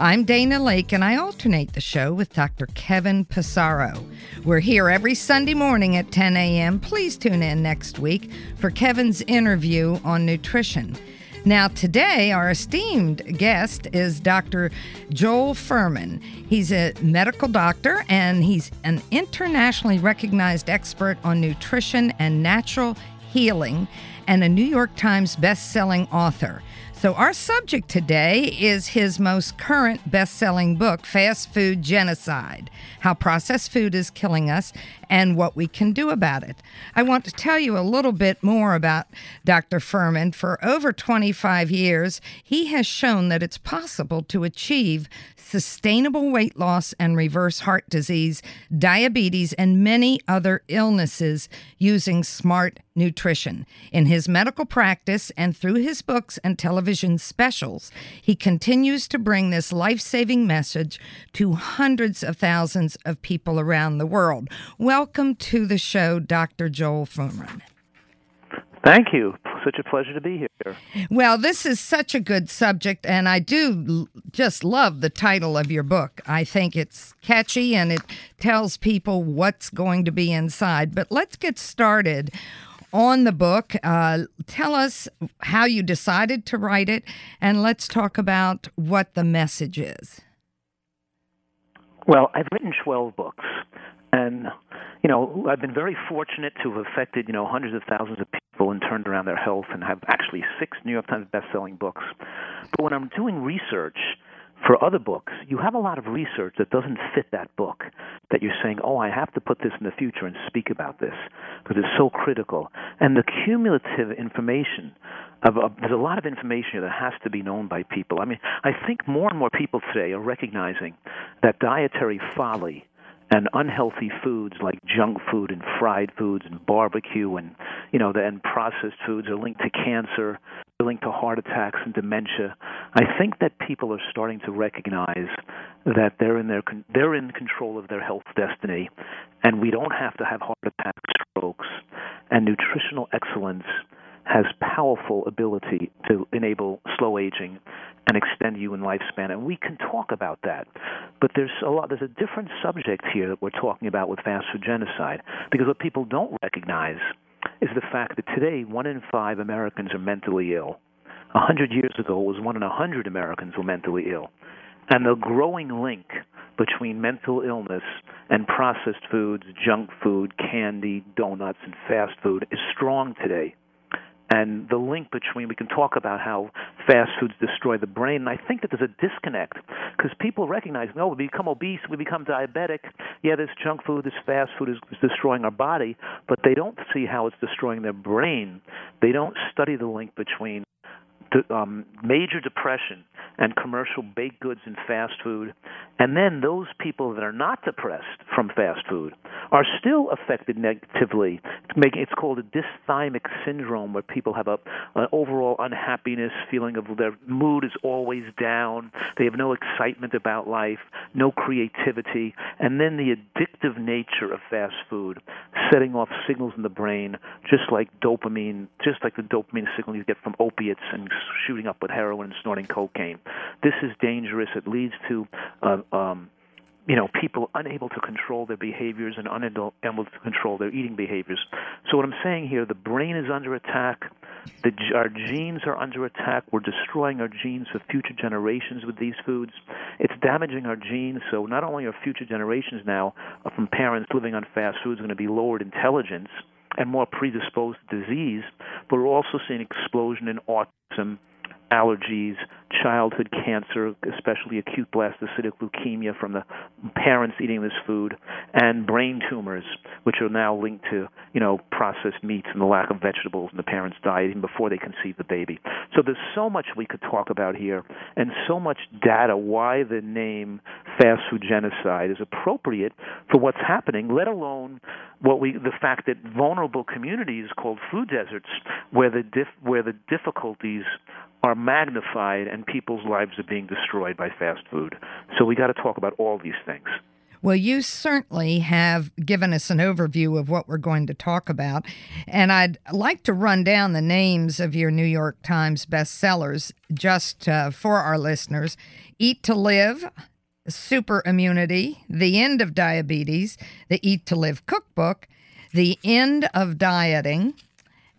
I'm Dana Lake, and I alternate the show with Dr. Kevin Passero. We're here every Sunday morning at 10 a.m. Please tune in next week for Kevin's interview on nutrition. Now, today, our esteemed guest is Dr. Joel Fuhrman. He's a medical doctor and he's an internationally recognized expert on nutrition and natural healing and a New York Times best-selling author. So, our subject today is his most current best selling book, Fast Food Genocide How Processed Food is Killing Us and What We Can Do About It. I want to tell you a little bit more about Dr. Fuhrman. For over 25 years, he has shown that it's possible to achieve sustainable weight loss and reverse heart disease, diabetes, and many other illnesses using smart nutrition. In his medical practice and through his books and television specials, he continues to bring this life saving message to hundreds of thousands of people around the world. Welcome to the show, Dr. Joel Fuhrman. Thank you. Such a pleasure to be here. Well, this is such a good subject, and I do just love the title of your book. I think it's catchy and it tells people what's going to be inside. But let's get started on the book. Uh, tell us how you decided to write it, and let's talk about what the message is. Well, I've written 12 books, and you know, I've been very fortunate to have affected, you know, hundreds of thousands of people and turned around their health and have actually six New York Times best-selling books. But when I'm doing research for other books, you have a lot of research that doesn't fit that book. That you're saying, oh, I have to put this in the future and speak about this because it's so critical. And the cumulative information of, of there's a lot of information that has to be known by people. I mean, I think more and more people today are recognizing that dietary folly and unhealthy foods like junk food and fried foods and barbecue and you know and processed foods are linked to cancer linked to heart attacks and dementia i think that people are starting to recognize that they're in their they're in control of their health destiny and we don't have to have heart attacks strokes and nutritional excellence has powerful ability to enable slow aging and extend human lifespan. And we can talk about that. But there's a lot there's a different subject here that we're talking about with fast food genocide. Because what people don't recognize is the fact that today one in five Americans are mentally ill. A hundred years ago it was one in a hundred Americans were mentally ill. And the growing link between mental illness and processed foods, junk food, candy, donuts, and fast food is strong today and the link between we can talk about how fast foods destroy the brain. And i think that there's a disconnect because people recognize no we become obese we become diabetic. Yeah this junk food this fast food is, is destroying our body but they don't see how it's destroying their brain. They don't study the link between um, major depression and commercial baked goods and fast food, and then those people that are not depressed from fast food are still affected negatively. It's called a dysthymic syndrome, where people have a an overall unhappiness, feeling of their mood is always down. They have no excitement about life, no creativity, and then the addictive nature of fast food, setting off signals in the brain, just like dopamine, just like the dopamine signal you get from opiates and shooting up with heroin and snorting cocaine. This is dangerous. It leads to uh, um, you know, people unable to control their behaviors and unable to control their eating behaviors. So what I'm saying here, the brain is under attack. The, our genes are under attack. We're destroying our genes for future generations with these foods. It's damaging our genes. So not only are future generations now from parents living on fast foods going to be lowered intelligence and more predisposed to disease, but we're also seeing explosion in autism allergies, childhood cancer, especially acute blastocytic leukemia from the parents eating this food, and brain tumors, which are now linked to you know processed meats and the lack of vegetables in the parents' diet even before they conceive the baby. So there's so much we could talk about here, and so much data why the name fast food genocide is appropriate for what's happening, let alone what we the fact that vulnerable communities called food deserts, where the dif- where the difficulties are magnified and people's lives are being destroyed by fast food. So we got to talk about all these things. Well, you certainly have given us an overview of what we're going to talk about. And I'd like to run down the names of your New York Times bestsellers just uh, for our listeners Eat to Live, Super Immunity, The End of Diabetes, The Eat to Live Cookbook, The End of Dieting,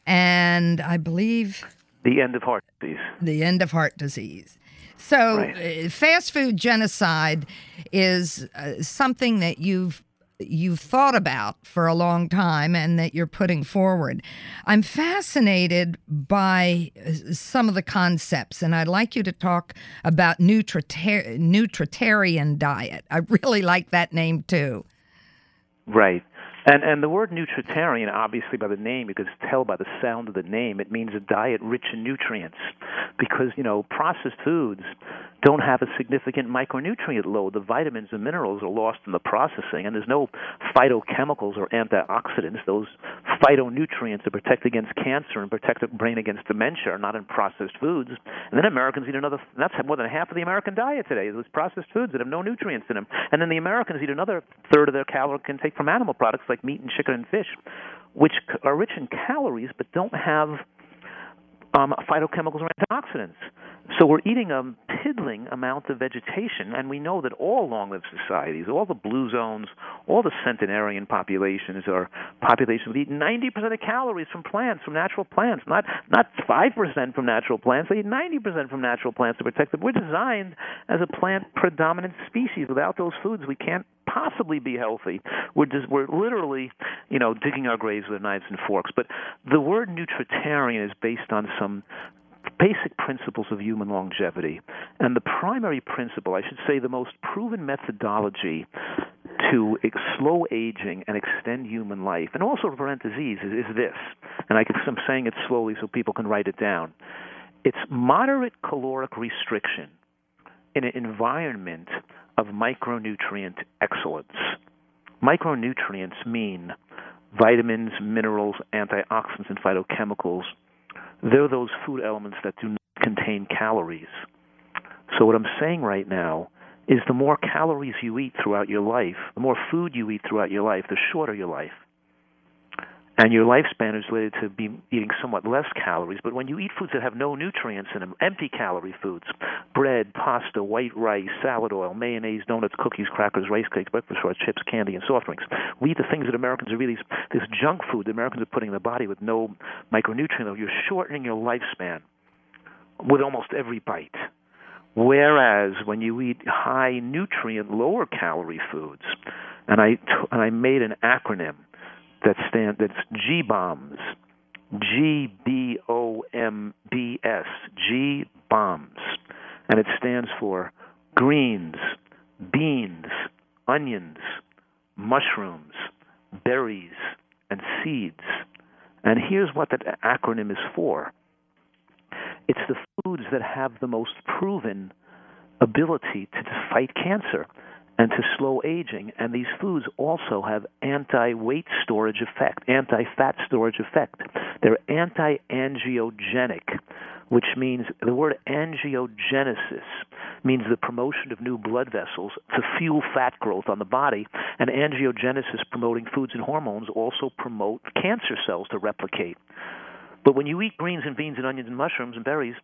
and I believe the end of heart disease. The end of heart disease. So, right. uh, fast food genocide is uh, something that you've you've thought about for a long time and that you're putting forward. I'm fascinated by uh, some of the concepts, and I'd like you to talk about nutritar- nutritarian diet. I really like that name too. Right. And and the word nutritarian, obviously by the name, you can tell by the sound of the name, it means a diet rich in nutrients. Because you know processed foods don't have a significant micronutrient load. The vitamins and minerals are lost in the processing, and there's no phytochemicals or antioxidants. Those phytonutrients that protect against cancer and protect the brain against dementia are not in processed foods. And then Americans eat another. That's more than half of the American diet today. Those processed foods that have no nutrients in them. And then the Americans eat another third of their calorie intake from animal products like meat and chicken and fish, which are rich in calories but don't have um, phytochemicals or antioxidants. So we're eating a piddling amount of vegetation, and we know that all long-lived societies, all the blue zones, all the centenarian populations are populations that eat 90% of calories from plants, from natural plants, not not 5% from natural plants. They eat 90% from natural plants to protect them. We're designed as a plant predominant species. Without those foods, we can't possibly be healthy. We're just, we're literally, you know, digging our graves with knives and forks. But the word nutritarian is based on some basic principles of human longevity. And the primary principle, I should say, the most proven methodology to slow aging and extend human life, and also prevent disease, is, is this. And I am saying it slowly so people can write it down. It's moderate caloric restriction in an environment of micronutrient excellence. Micronutrients mean vitamins, minerals, antioxidants, and phytochemicals. They're those food elements that do not contain calories. So, what I'm saying right now is the more calories you eat throughout your life, the more food you eat throughout your life, the shorter your life and your lifespan is related to be eating somewhat less calories. But when you eat foods that have no nutrients in them, empty calorie foods, bread, pasta, white rice, salad oil, mayonnaise, donuts, cookies, crackers, rice cakes, breakfast foods, chips, candy, and soft drinks. We eat the things that Americans are really this junk food that Americans are putting in the body with no micronutrient. You're shortening your lifespan with almost every bite. Whereas when you eat high nutrient, lower calorie foods, and I and I made an acronym that stand that's G bombs, G B O M B S, G bombs, and it stands for greens, beans, onions, mushrooms, berries, and seeds. And here's what that acronym is for. It's the foods that have the most proven ability to fight cancer and to slow aging. And these foods also have anti-weight storage effect, anti-fat storage effect. They're anti-angiogenic, which means the word angiogenesis means the promotion of new blood vessels to fuel fat growth on the body. And angiogenesis promoting foods and hormones also promote cancer cells to replicate. But when you eat greens and beans and onions and mushrooms and berries,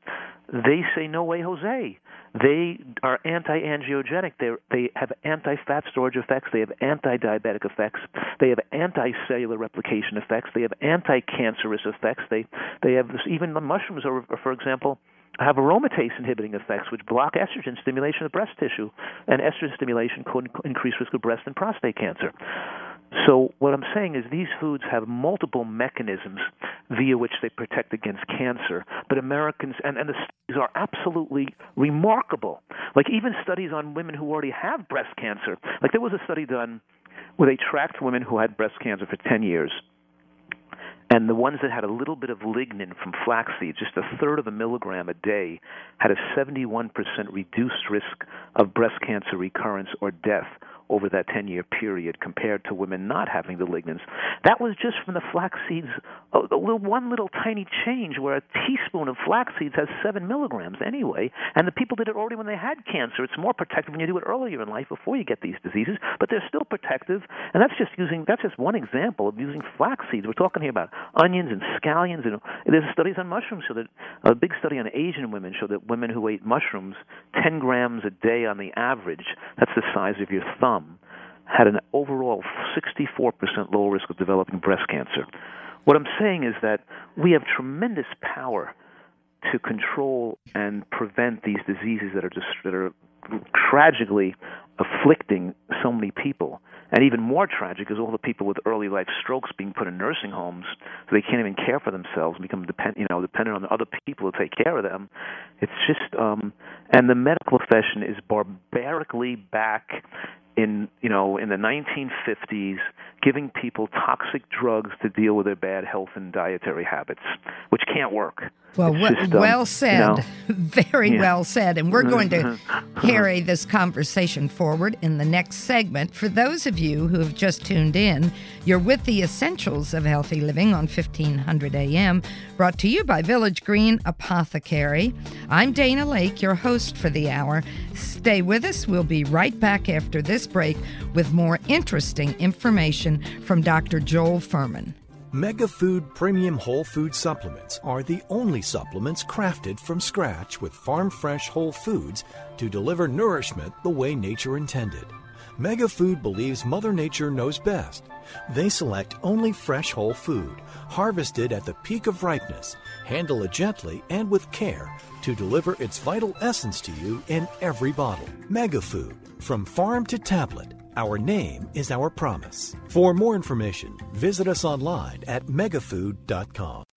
they say no way, Jose. They are anti-angiogenic. They they have anti-fat storage effects. They have anti-diabetic effects. They have anti-cellular replication effects. They have anti-cancerous effects. They they have this, even the mushrooms are, for example, have aromatase inhibiting effects, which block estrogen stimulation of breast tissue, and estrogen stimulation could increase risk of breast and prostate cancer. So, what I'm saying is these foods have multiple mechanisms via which they protect against cancer. But Americans, and, and the studies are absolutely remarkable. Like, even studies on women who already have breast cancer. Like, there was a study done where they tracked women who had breast cancer for 10 years. And the ones that had a little bit of lignan from flaxseed, just a third of a milligram a day, had a 71% reduced risk of breast cancer recurrence or death over that 10 year period compared to women not having the lignans. That was just from the flax seeds, a little, one little tiny change where a teaspoon of flax seeds has 7 milligrams anyway, and the people did it already when they had cancer. It's more protective when you do it earlier in life before you get these diseases, but they're still protective, and that's just using, that's just one example of using flax seeds. We're talking here about onions and scallions, and there's studies on mushrooms so that a big study on Asian women showed that women who ate mushrooms 10 grams a day on the average, that's the size of your thumb had an overall 64% lower risk of developing breast cancer. What I'm saying is that we have tremendous power to control and prevent these diseases that are just that are tragically afflicting so many people. And even more tragic is all the people with early life strokes being put in nursing homes so they can't even care for themselves and become depend, you know, dependent on other people to take care of them. It's just um and the medical profession is barbarically back in you know in the 1950s giving people toxic drugs to deal with their bad health and dietary habits which can't work. Well well, just, um, well said you know, very yeah. well said. And we're going to carry this conversation forward in the next segment. For those of you who have just tuned in you're with the essentials of healthy living on 1500 AM brought to you by Village Green Apothecary. I'm Dana Lake your host for the hour stay with us we'll be right back after this break with more interesting information from Dr. Joel Fuhrman. Megafood Premium Whole Food Supplements are the only supplements crafted from scratch with farm fresh whole foods to deliver nourishment the way nature intended. Megafood believes Mother Nature knows best. They select only fresh whole food, harvested at the peak of ripeness, handle it gently and with care to deliver its vital essence to you in every bottle. Megafood, from farm to tablet. Our name is our promise. For more information, visit us online at megafood.com.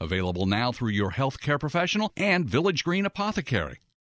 Available now through your healthcare professional and Village Green Apothecary.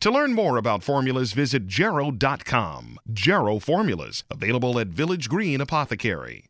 To learn more about formulas, visit Jarrow.com. Jarrow Formulas, available at Village Green Apothecary.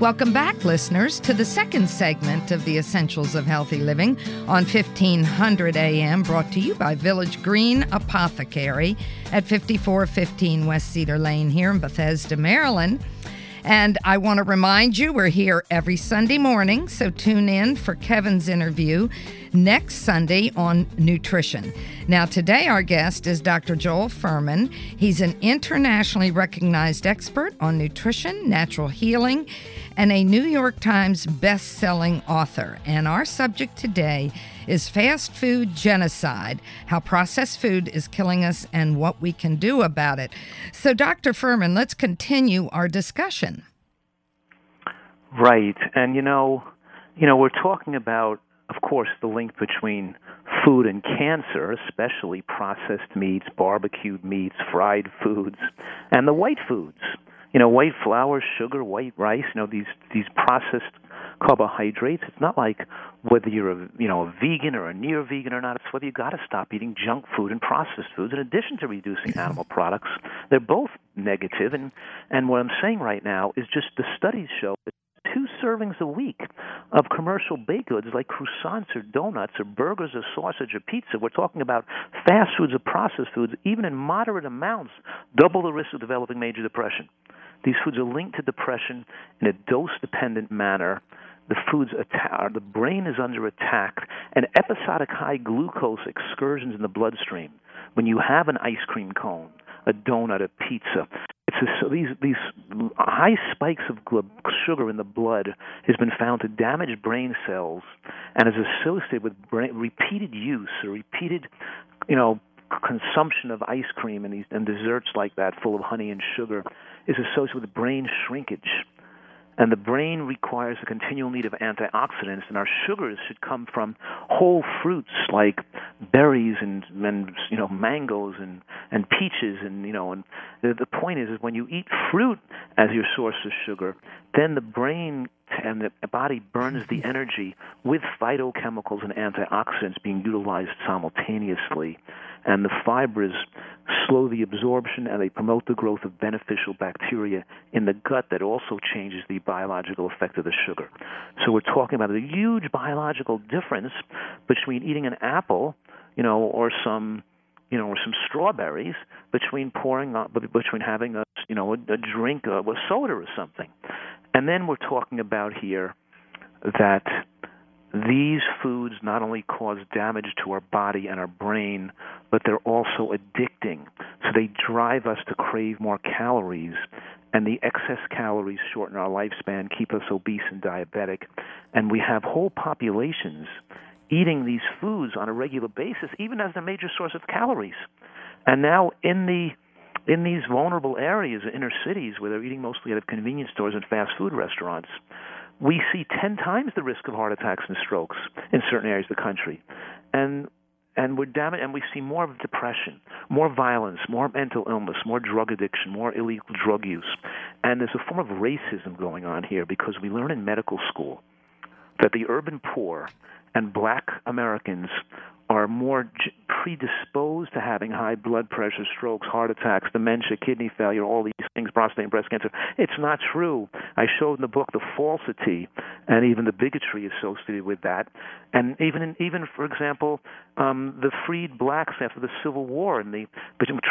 Welcome back, listeners, to the second segment of the Essentials of Healthy Living on 1500 AM, brought to you by Village Green Apothecary at 5415 West Cedar Lane here in Bethesda, Maryland. And I want to remind you, we're here every Sunday morning, so tune in for Kevin's interview next Sunday on nutrition. Now, today our guest is Dr. Joel Fuhrman. He's an internationally recognized expert on nutrition, natural healing, and a New York Times best-selling author. And our subject today is fast food genocide, how processed food is killing us and what we can do about it. So, Dr. Fuhrman, let's continue our discussion. Right. And you know, you know, we're talking about of course the link between food and cancer, especially processed meats, barbecued meats, fried foods, and the white foods. You know, white flour, sugar, white rice, you know, these these processed carbohydrates. It's not like whether you're a you know a vegan or a near vegan or not. It's whether you got to stop eating junk food and processed foods. In addition to reducing mm-hmm. animal products, they're both negative. And and what I'm saying right now is just the studies show that two servings a week of commercial baked goods like croissants or donuts or burgers or sausage or pizza. We're talking about fast foods or processed foods, even in moderate amounts, double the risk of developing major depression. These foods are linked to depression in a dose dependent manner. The foods attack, the brain is under attack, and episodic high glucose excursions in the bloodstream. When you have an ice cream cone, a donut, a pizza, so these these high spikes of sugar in the blood has been found to damage brain cells and is associated with brain, repeated use or repeated, you know, consumption of ice cream and these and desserts like that full of honey and sugar is associated with brain shrinkage. And the brain requires a continual need of antioxidants, and our sugars should come from whole fruits like berries and, and you know mangoes and, and peaches and you know and the, the point is is when you eat fruit as your source of sugar, then the brain and the body burns the energy with phytochemicals and antioxidants being utilized simultaneously and the fibers slow the absorption and they promote the growth of beneficial bacteria in the gut that also changes the biological effect of the sugar. So we're talking about a huge biological difference between eating an apple, you know, or some you know, or some strawberries between pouring on, between having a, you know, a, a drink uh, with soda or something. And then we're talking about here that these foods not only cause damage to our body and our brain, but they're also addicting. So they drive us to crave more calories, and the excess calories shorten our lifespan, keep us obese and diabetic. And we have whole populations eating these foods on a regular basis, even as a major source of calories. And now in the in these vulnerable areas, inner cities, where they're eating mostly out of convenience stores and fast food restaurants, we see 10 times the risk of heart attacks and strokes in certain areas of the country. And and we're damaged, and we see more of depression, more violence, more mental illness, more drug addiction, more illegal drug use. And there's a form of racism going on here because we learn in medical school that the urban poor and black Americans are more predisposed to having high blood pressure, strokes, heart attacks, dementia, kidney failure, all these things, prostate and breast cancer. It's not true. I showed in the book the falsity and even the bigotry associated with that. And even in, even for example, um, the freed blacks after the Civil War and the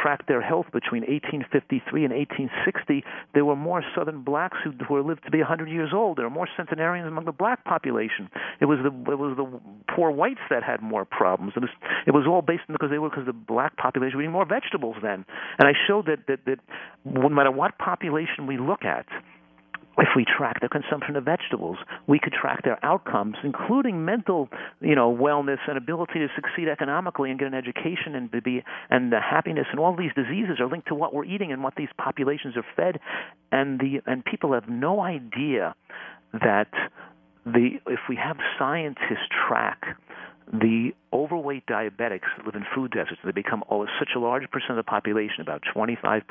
tracked their health between 1853 and 1860. There were more Southern blacks who, who lived to be 100 years old. There were more centenarians among the black population. It was the it was the poor whites that had more problems. It was it was all based on because they were because the black population were eating more vegetables then. And I showed that that that no matter what population we look at, if we track their consumption of vegetables, we could track their outcomes, including mental, you know, wellness and ability to succeed economically and get an education and be and the happiness and all these diseases are linked to what we're eating and what these populations are fed, and the and people have no idea that the if we have scientists track the overweight diabetics live in food deserts. They become oh, such a large percent of the population, about 25%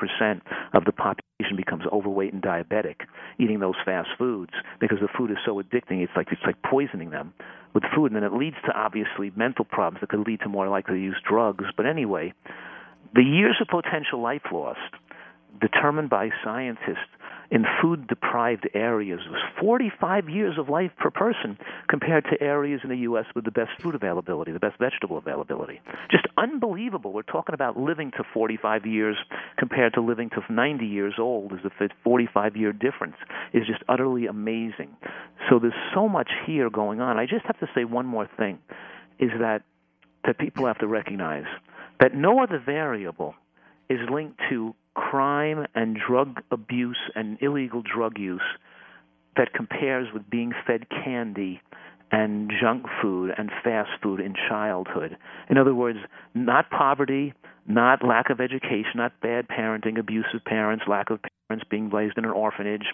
of the population becomes overweight and diabetic, eating those fast foods because the food is so addicting. It's like it's like poisoning them with food, and then it leads to obviously mental problems that could lead to more likely to use drugs. But anyway, the years of potential life lost, determined by scientists in food deprived areas was 45 years of life per person compared to areas in the U.S. with the best food availability, the best vegetable availability. Just unbelievable. We're talking about living to 45 years compared to living to 90 years old. Is a 45 year difference is just utterly amazing. So there's so much here going on. I just have to say one more thing, is that that people have to recognize that no other variable is linked to crime and drug abuse and illegal drug use that compares with being fed candy and junk food and fast food in childhood. In other words, not poverty, not lack of education, not bad parenting, abusive parents, lack of being raised in an orphanage.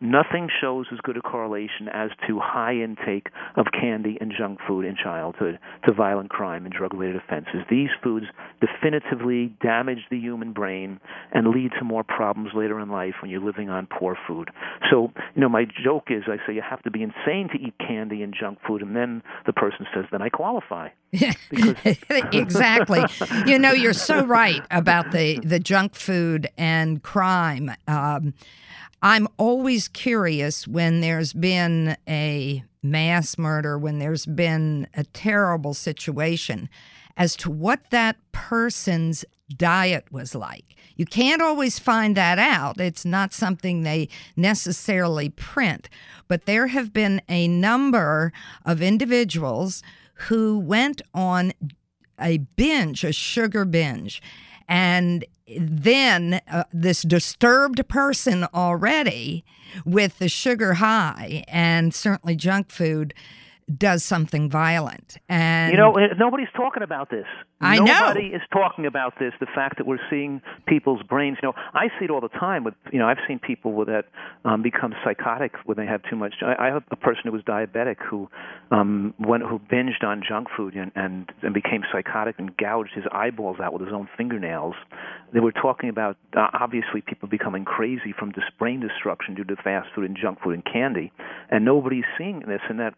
Nothing shows as good a correlation as to high intake of candy and junk food in childhood to violent crime and drug related offenses. These foods definitively damage the human brain and lead to more problems later in life when you're living on poor food. So, you know, my joke is I say you have to be insane to eat candy and junk food, and then the person says, then I qualify. exactly. you know, you're so right about the, the junk food and crime. Uh, Um, I'm always curious when there's been a mass murder, when there's been a terrible situation, as to what that person's diet was like. You can't always find that out. It's not something they necessarily print. But there have been a number of individuals who went on a binge, a sugar binge. And then uh, this disturbed person already with the sugar high and certainly junk food does something violent. And you know, nobody's talking about this. I Nobody know. Nobody is talking about this. The fact that we're seeing people's brains. You know, I see it all the time. With you know, I've seen people that um, become psychotic when they have too much. I, I have a person who was diabetic who um, went who binged on junk food and, and and became psychotic and gouged his eyeballs out with his own fingernails. They were talking about uh, obviously people becoming crazy from this brain destruction due to fast food and junk food and candy, and nobody's seeing this and that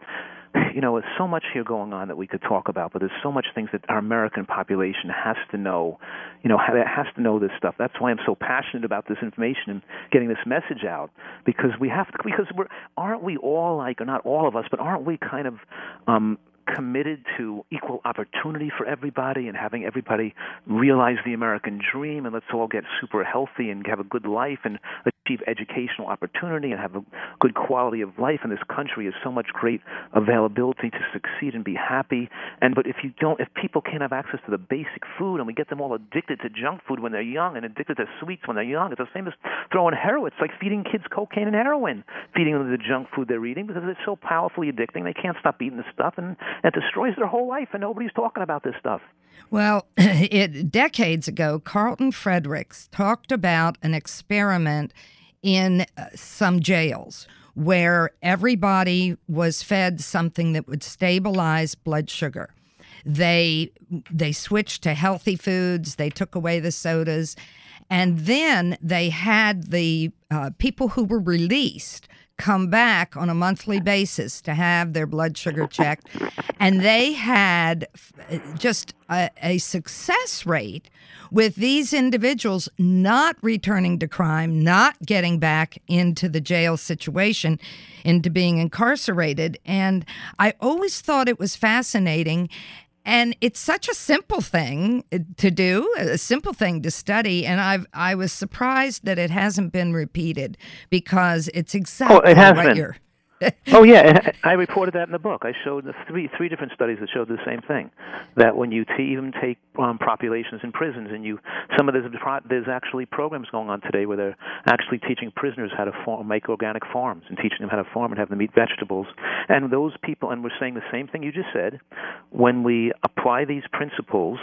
you know, there's so much here going on that we could talk about, but there's so much things that our American population has to know. You know, has to know this stuff. That's why I'm so passionate about this information and getting this message out because we have to. Because we're aren't we all like, or not all of us, but aren't we kind of um, committed to equal opportunity for everybody and having everybody realize the American dream and let's all get super healthy and have a good life and achieve educational opportunity and have a good quality of life in this country is so much great availability to succeed and be happy. And but if you don't if people can't have access to the basic food and we get them all addicted to junk food when they're young and addicted to sweets when they're young it's the same as throwing heroin. It's like feeding kids cocaine and heroin feeding them the junk food they're eating because it's so powerfully addicting. They can't stop eating the stuff and it destroys their whole life, and nobody's talking about this stuff. Well, it, decades ago, Carlton Fredericks talked about an experiment in uh, some jails where everybody was fed something that would stabilize blood sugar. They they switched to healthy foods. They took away the sodas, and then they had the uh, people who were released come back on a monthly basis to have their blood sugar checked. And they had uh, just a, a, success rate with these individuals not returning to crime, not getting back into the jail situation, into being incarcerated. And I always thought it was fascinating. And it's such a simple thing uh, to do, a simple thing to study, and I I was surprised that it hasn't been repeated because it's exactly oh, it has what been. you're oh yeah, I reported that in the book. I showed the three three different studies that showed the same thing. That when you t- even take um, populations in prisons, and you some of there's there's actually programs going on today where they're actually teaching prisoners how to farm, make organic farms and teaching them how to farm and have them eat vegetables. And those people, and we're saying the same thing you just said. When we apply these principles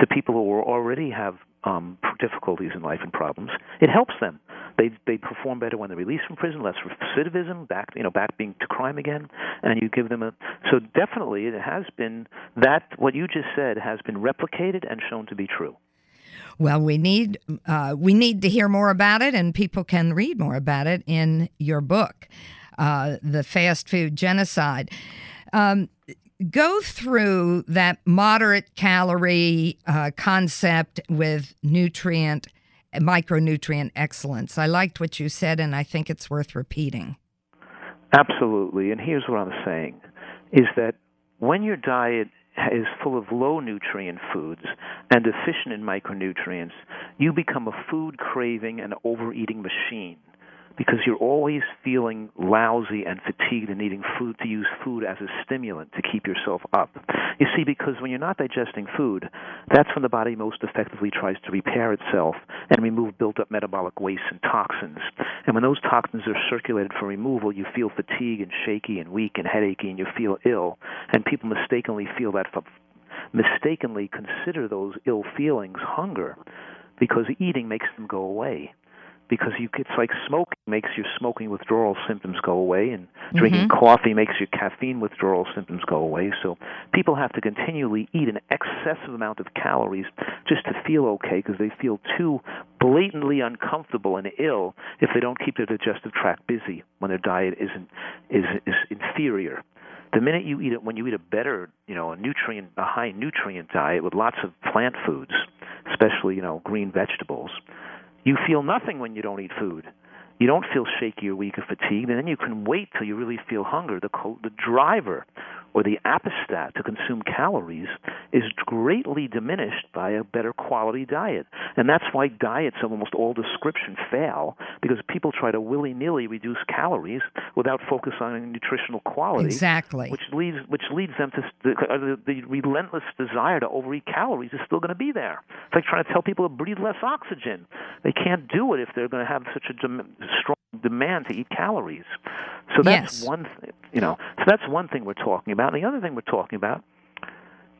to people who already have um, difficulties in life and problems, it helps them. They they perform better when they're released from prison, less recidivism, back you know back being to crime again, and you give them a. So definitely, it has been that what you just said has been replicated and shown to be true. Well, we need uh, we need to hear more about it, and people can read more about it in your book, uh, "The Fast Food Genocide." Um, go through that moderate calorie uh, concept with nutrient micronutrient excellence. I liked what you said, and I think it's worth repeating. Absolutely. And here's what I'm saying is that when your diet is full of low nutrient foods and deficient in micronutrients, you become a food craving and overeating machine because you're always feeling lousy and fatigued and needing food to use food as a stimulant to keep yourself up. You see, because when you're not digesting food, that's when the body most effectively tries to repair itself and remove built up metabolic waste and toxins. And when those toxins are circulated for removal, you feel fatigue and shaky and weak and headachy and you feel ill. And people mistakenly feel that mistakenly consider those ill feelings hunger because eating makes them go away because you it's like smoking makes your smoking withdrawal symptoms go away and drinking Mhm. coffee makes your caffeine withdrawal symptoms go away so people have to continually eat an excessive amount of calories just to feel okay because they feel too blatantly uncomfortable and ill if they don't keep their digestive tract busy when their diet isn't is is inferior the minute you eat it when you eat a better you know a nutrient a high nutrient diet with lots of plant foods especially you know green vegetables you feel nothing when you don't eat food. You don't feel shaky or weak or fatigued, and then you can wait till you really feel hunger. The co- the driver or the appestat to consume calories is greatly diminished by a better quality diet. And that's why diets of almost all description fail because people try to willy-nilly reduce calories without focus on nutritional quality Exactly. which leads which leads them to the, uh, the, the relentless desire to overeat calories is still going to be there. It's like trying to tell people to breathe less oxygen. They can't do it if they're going to have such a dem- strong demand to eat calories. So that's Yes. one thing, you know. So that's one thing we're talking about. And the other thing we're talking about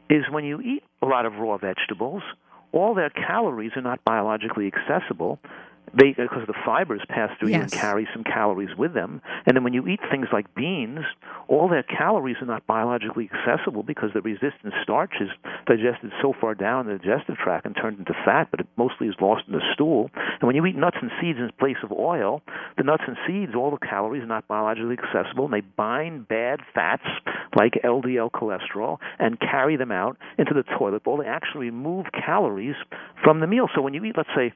is when you eat a lot of raw vegetables, all their calories are not biologically accessible. They, because the fibers pass through you and carry some calories with them. And then when you eat things like beans, all their calories are not biologically accessible because the resistant starch is digested so far down the digestive tract and turned into fat, but it mostly is lost in the stool. And when you eat nuts and seeds in place of oil, the nuts and seeds, all the calories are not biologically accessible, and they bind bad fats like LDL cholesterol and carry them out into the toilet bowl. They actually remove calories from the meal. So when you eat, let's say,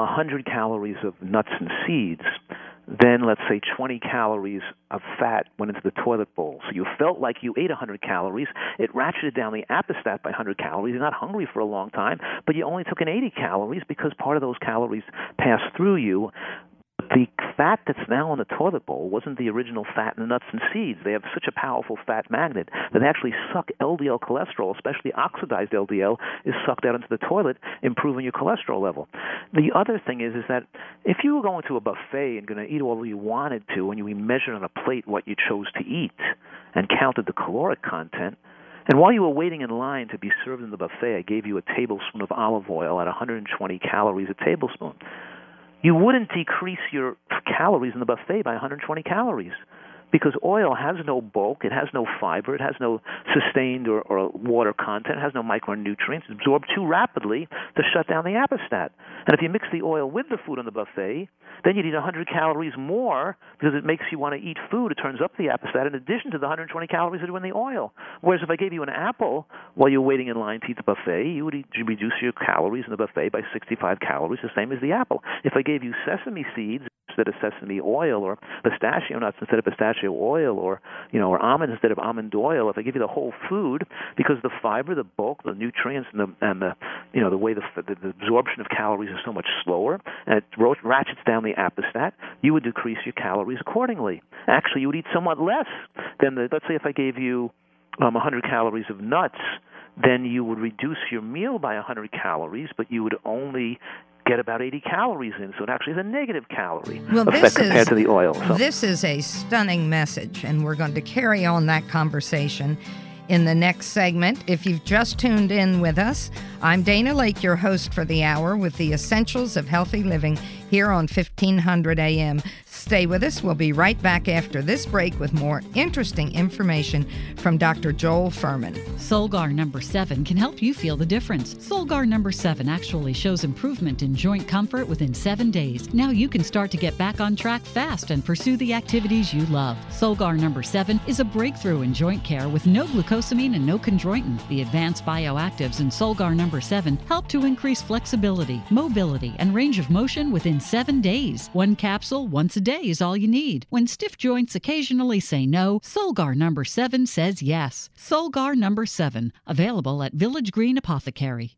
100 calories of nuts and seeds, then let's say 20 calories of fat went into the toilet bowl. So you felt like you ate 100 calories. It ratcheted down the appestat by 100 calories. You're not hungry for a long time, but you only took in 80 calories because part of those calories passed through you. The fat that's now in the toilet bowl wasn't the original fat in the nuts and seeds. They have such a powerful fat magnet that they actually suck LDL cholesterol, especially oxidized LDL, is sucked out into the toilet, improving your cholesterol level. The other thing is, is that if you were going to a buffet and going to eat all you wanted to, and you measured on a plate what you chose to eat and counted the caloric content, and while you were waiting in line to be served in the buffet, I gave you a tablespoon of olive oil at 120 calories a tablespoon you wouldn't decrease your calories in the buffet by 120 calories because oil has no bulk, it has no fiber, it has no sustained or, or water content, it has no micronutrients, it's absorbed too rapidly to shut down the appestat. And if you mix the oil with the food on the buffet, then you need 100 calories more because it makes you want to eat food. It turns up the appestat in addition to the 120 calories that are in the oil. Whereas if I gave you an apple while you're waiting in line to eat the buffet, you would reduce your calories in the buffet by 65 calories, the same as the apple. If I gave you sesame seeds instead of sesame oil or pistachio nuts instead of pistachio oil or you know or almonds instead of almond oil if i give you the whole food because the fiber the bulk the nutrients and the and the you know the way the the, the absorption of calories is so much slower and it ratchets down the appestat you would decrease your calories accordingly. Actually you would eat somewhat less than the let's say if i gave you um 100 calories of nuts then you would reduce your meal by 100 calories, but you would only get about 80 calories in. So it actually is a negative calorie Well, effect this compared is to the oil. So this is a stunning message, and we're going to carry on that conversation in the next segment. If you've just tuned in with us, I'm Dana Lake, your host for the hour with the essentials of healthy living here on 1500 AM. Stay with us. We'll be right back after this break with more interesting information from Dr. Joel Fuhrman. Solgar number 7 can help you feel the difference. Solgar number 7 actually shows improvement in joint comfort within 7 days. Now you can start to get back on track fast and pursue the activities you love. Solgar number 7 is a breakthrough in joint care with no glucosamine and no chondroitin. The advanced bioactives in Solgar number 7 help to increase flexibility, mobility, and range of motion within 7 days. One capsule once a day is all you need. When stiff joints occasionally say no, Solgar number 7 says yes. Solgar number 7, available at Village Green Apothecary.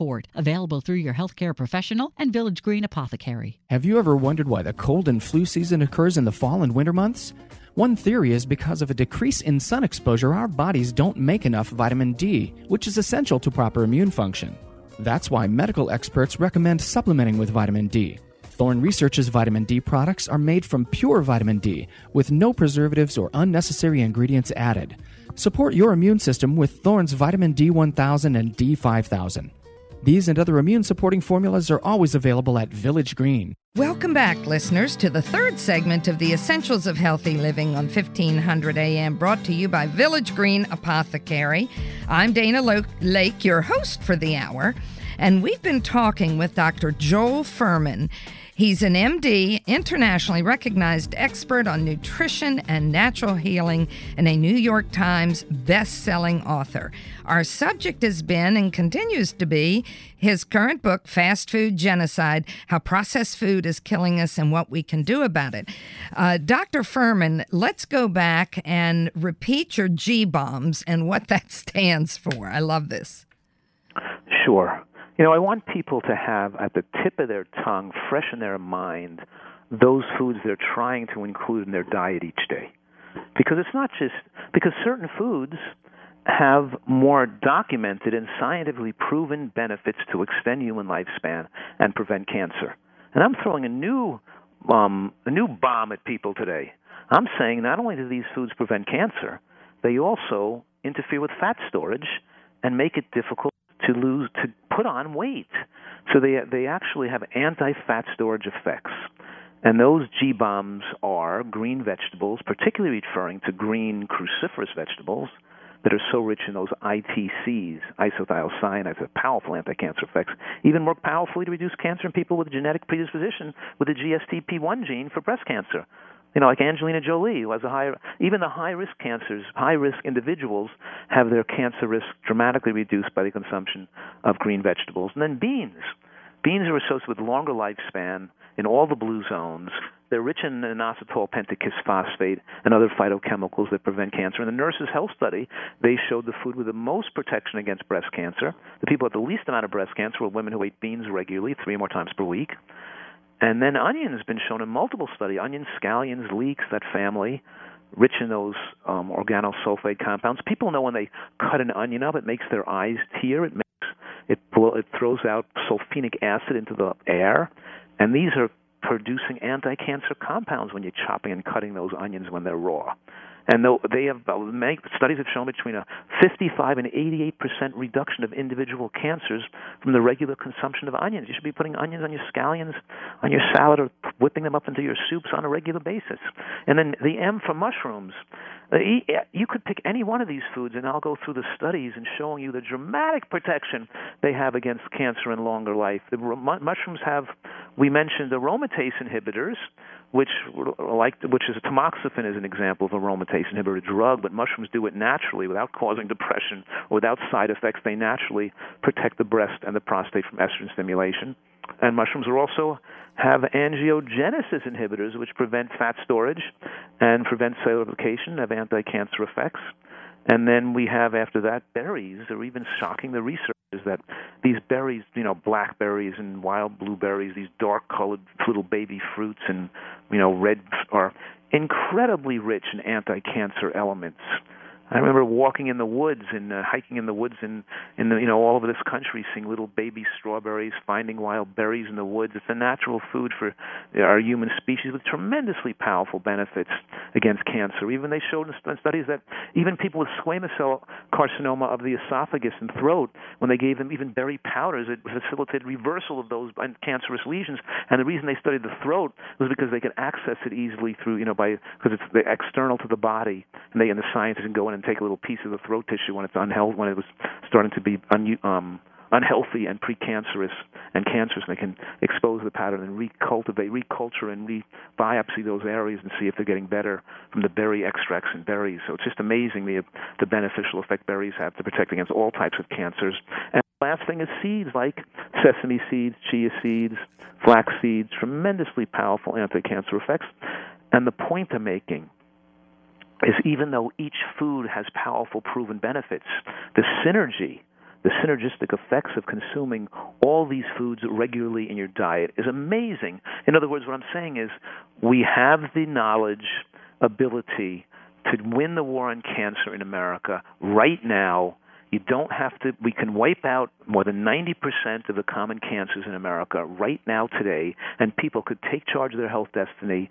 support. Available through your healthcare professional and Village Green Apothecary. Have you ever wondered why the cold and flu season occurs in the fall and winter months? One theory is because of a decrease in sun exposure, our bodies don't make enough vitamin D, which is essential to proper immune function. That's why medical experts recommend supplementing with vitamin D. Thorne Research's vitamin D products are made from pure vitamin D with no preservatives or unnecessary ingredients added. Support your immune system with Thorne's vitamin D1000 and D5000. These and other immune supporting formulas are always available at Village Green. Welcome back, listeners, to the third segment of the Essentials of Healthy Living on 1500 AM, brought to you by Village Green Apothecary. I'm Dana Laake, your host for the hour, and we've been talking with Dr. Joel Fuhrman. He's an MD, internationally recognized expert on nutrition and natural healing, and a New York Times best-selling author. Our subject has been and continues to be his current book, Fast Food Genocide How Processed Food is Killing Us and What We Can Do About It. Uh, Dr. Fuhrman, let's go back and repeat your G bombs and what that stands for. I love this. Sure. You know, I want people to have at the tip of their tongue, fresh in their mind, those foods they're trying to include in their diet each day. Because it's not just because certain foods have more documented and scientifically proven benefits to extend human lifespan and prevent cancer. And I'm throwing a new um, a new bomb at people today. I'm saying not only do these foods prevent cancer, they also interfere with fat storage and make it difficult to lose to put on weight. So they they actually have anti-fat storage effects. And those G bombs are green vegetables, particularly referring to green cruciferous vegetables that are so rich in those ITCs, isothiocyanates, have powerful anti-cancer effects, even work powerfully to reduce cancer in people with a genetic predisposition with the GSTP1 gene for breast cancer you know, like Angelina Jolie, who has a high, even the high risk cancers, high risk individuals have their cancer risk dramatically reduced by the consumption of green vegetables. And then beans. Beans are associated with longer lifespan in all the blue zones. They're rich in inositol pentakisphosphate and other phytochemicals that prevent cancer. In the Nurses' Health Study, they showed the food with the most protection against breast cancer. The people with the least amount of breast cancer were women who ate beans regularly, three or more times per week. And then onion has been shown in multiple studies. Onions, scallions, leeks, that family, rich in those um, organosulfate compounds. People know when they cut an onion up, it makes their eyes tear. It makes it it throws out sulfenic acid into the air, and these are producing anti-cancer compounds when you're chopping and cutting those onions when they're raw. And they have many studies have shown between a 55 and 88 percent reduction of individual cancers from the regular consumption of onions. You should be putting onions on your scallions, on your salad, or whipping them up into your soups on a regular basis. And then the M for mushrooms. Uh, you could pick any one of these foods, and I'll go through the studies and showing you the dramatic protection they have against cancer and longer life. The mushrooms have, we mentioned, aromatase inhibitors which like which is tamoxifen is an example of aromatase inhibitor drug, but mushrooms do it naturally without causing depression or without side effects. They naturally protect the breast and the prostate from estrogen stimulation. And mushrooms are also have angiogenesis inhibitors, which prevent fat storage and prevent replication, have anti-cancer effects. And then we have after that berries are even shocking the researchers that these berries, you know, blackberries and wild blueberries, these dark colored little baby fruits and you know red are incredibly rich in anti-cancer elements. I remember walking in the woods and uh, hiking in the woods in in the, you know all over this country, seeing little baby strawberries, finding wild berries in the woods. It's a natural food for our human species with tremendously powerful benefits against cancer. Even they showed in studies that even people with squamous cell carcinoma of the esophagus and throat, when they gave them even berry powders, it facilitated reversal of those cancerous lesions. And the reason they studied the throat was because they could access it easily through you know by because it's external to the body, and they and the scientists can go in and and take a little piece of the throat tissue when it's unhealthy, when it was starting to be un, um, unhealthy and precancerous and cancerous, and they can expose the pattern and recultivate, reculture, and re-biopsy those areas and see if they're getting better from the berry extracts in berries. So it's just amazing the the beneficial effect berries have to protect against all types of cancers. And last thing is seeds like sesame seeds, chia seeds, flax seeds, tremendously powerful anti-cancer effects. And the point I'm making is even though each food has powerful proven benefits, the synergy, the synergistic effects of consuming all these foods regularly in your diet is amazing. In other words, what I'm saying is we have the knowledge, ability to win the war on cancer in America right now. You don't have to, we can wipe out more than 90% of the common cancers in America right now, today, and people could take charge of their health destiny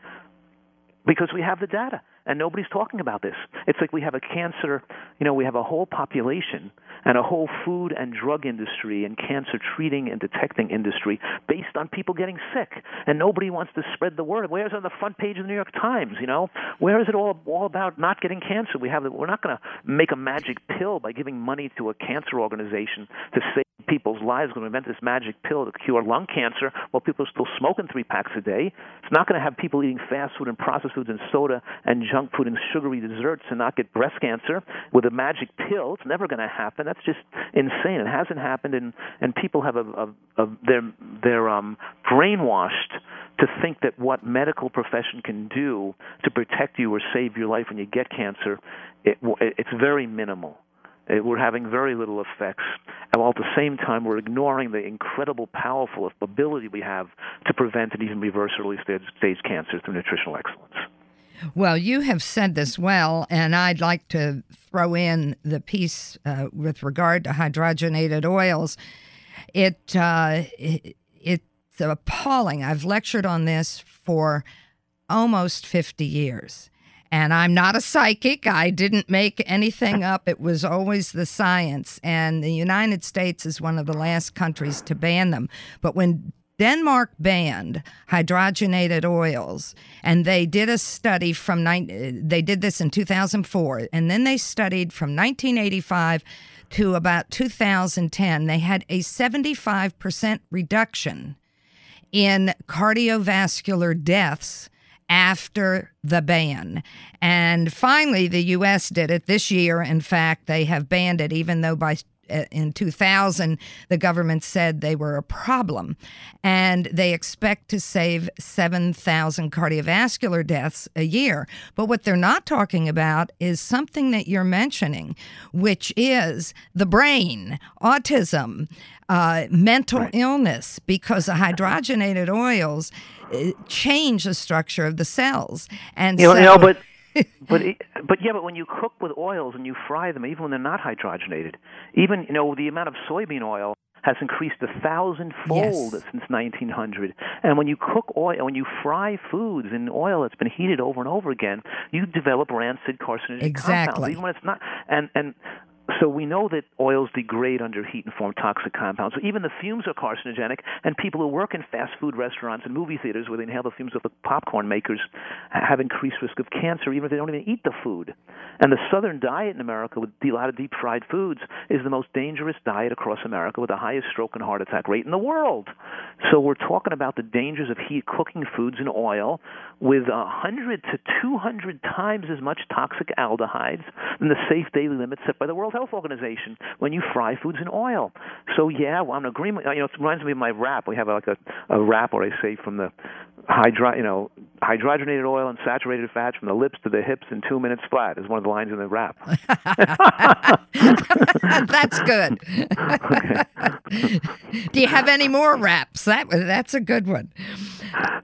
because we have the data and nobody's talking about this. It's like we have a cancer, you know, we have a whole population and a whole food and drug industry and cancer treating and detecting industry based on people getting sick, and nobody wants to spread the word. Where's on the front page of the New York Times? You know, where is it all all about not getting cancer? We have we're not going to make a magic pill by giving money to a cancer organization to save people's lives. Going to invent this magic pill to cure lung cancer while people are still smoking three packs a day. It's not going to have people eating fast food and processed foods and soda and junk food and sugary desserts and not get breast cancer with a magic pill. It's never going to happen. That's just insane. It hasn't happened, and and people have a, a, a they're they're um, brainwashed to think that what medical profession can do to protect you or save your life when you get cancer, it, it's very minimal. Uh, we're having very little effects, and while at the same time we're ignoring the incredible, powerful ability we have to prevent and even reverse early stage cancer through nutritional excellence. Well, you have said this well, and I'd like to throw in the piece uh, with regard to hydrogenated oils. It, uh, it it's appalling. I've lectured on this for almost 50 years. And I'm not a psychic. I didn't make anything up. It was always the science. And the United States is one of the last countries to ban them. But when Denmark banned hydrogenated oils, and they did a study from they did this in 2004, and then they studied from 1985 to about 2010. They had a 75% reduction in cardiovascular deaths after the ban. And finally, the U.S. did it this year. In fact, they have banned it, even though by in 2000, the government said they were a problem. And they expect to save 7,000 cardiovascular deaths a year. But what they're not talking about is something that you're mentioning, which is the brain, autism, uh, mental right. illness, because the hydrogenated oils uh, change the structure of the cells. And you know, so, you know but but it, but yeah, but when you cook with oils and you fry them, even when they're not hydrogenated, even you know the amount of soybean oil has increased a thousandfold Yes. since 1900. And when you cook oil, when you fry foods in oil that's been heated over and over again, you develop rancid carcinogenic Exactly. compounds, even when it's not. And and so we know that oils degrade under heat and form toxic compounds. So even the fumes are carcinogenic, and people who work in fast food restaurants and movie theaters where they inhale the fumes of the popcorn makers have increased risk of cancer, even if they don't even eat the food. And the southern diet in America with a lot of deep fried foods is the most dangerous diet across America with the highest stroke and heart attack rate in the world. So we're talking about the dangers of heat cooking foods in oil with 100 to 200 times as much toxic aldehydes than the safe daily limit set by the World Health Organization when you fry foods in oil. So yeah, well, I'm in agreement. You know, it reminds me of my rap. We have like a, a rap where I say from the hydro, you know, hydrogenated oil and saturated fats from the lips to the hips in two minutes flat is one of the lines in the rap. That's good. Do you have any more raps? That that's a good one.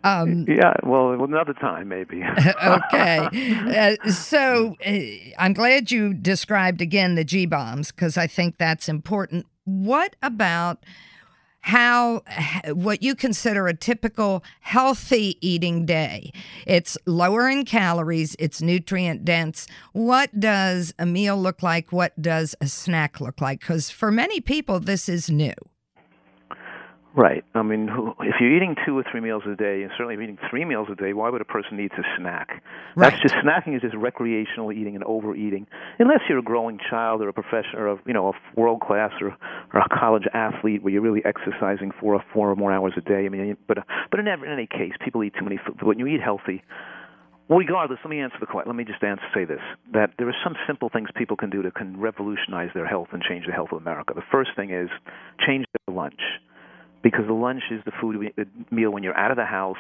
Um, yeah, well, another time maybe. okay. Uh, so uh, I'm glad you described again the G bombs because I think that's important. What about how what you consider a typical healthy eating day? It's lower in calories, it's nutrient dense. What does a meal look like? What does a snack look like? Because for many people, this is new. Right. I mean, if you're eating two or three meals a day, and certainly if eating three meals a day, why would a person need to snack? That's Right. just snacking is just recreational eating and overeating. Unless you're a growing child or a professional or a, you know a world class or or a college athlete where you're really exercising for four or more hours a day. I mean, but but in, every, in any case, people eat too many food. But when you eat healthy, well, regardless, let me answer the question. Let me just answer, say this: that there are some simple things people can do to can revolutionize their health and change the health of America. The first thing is change their lunch, because lunch is the food meal when you're out of the house,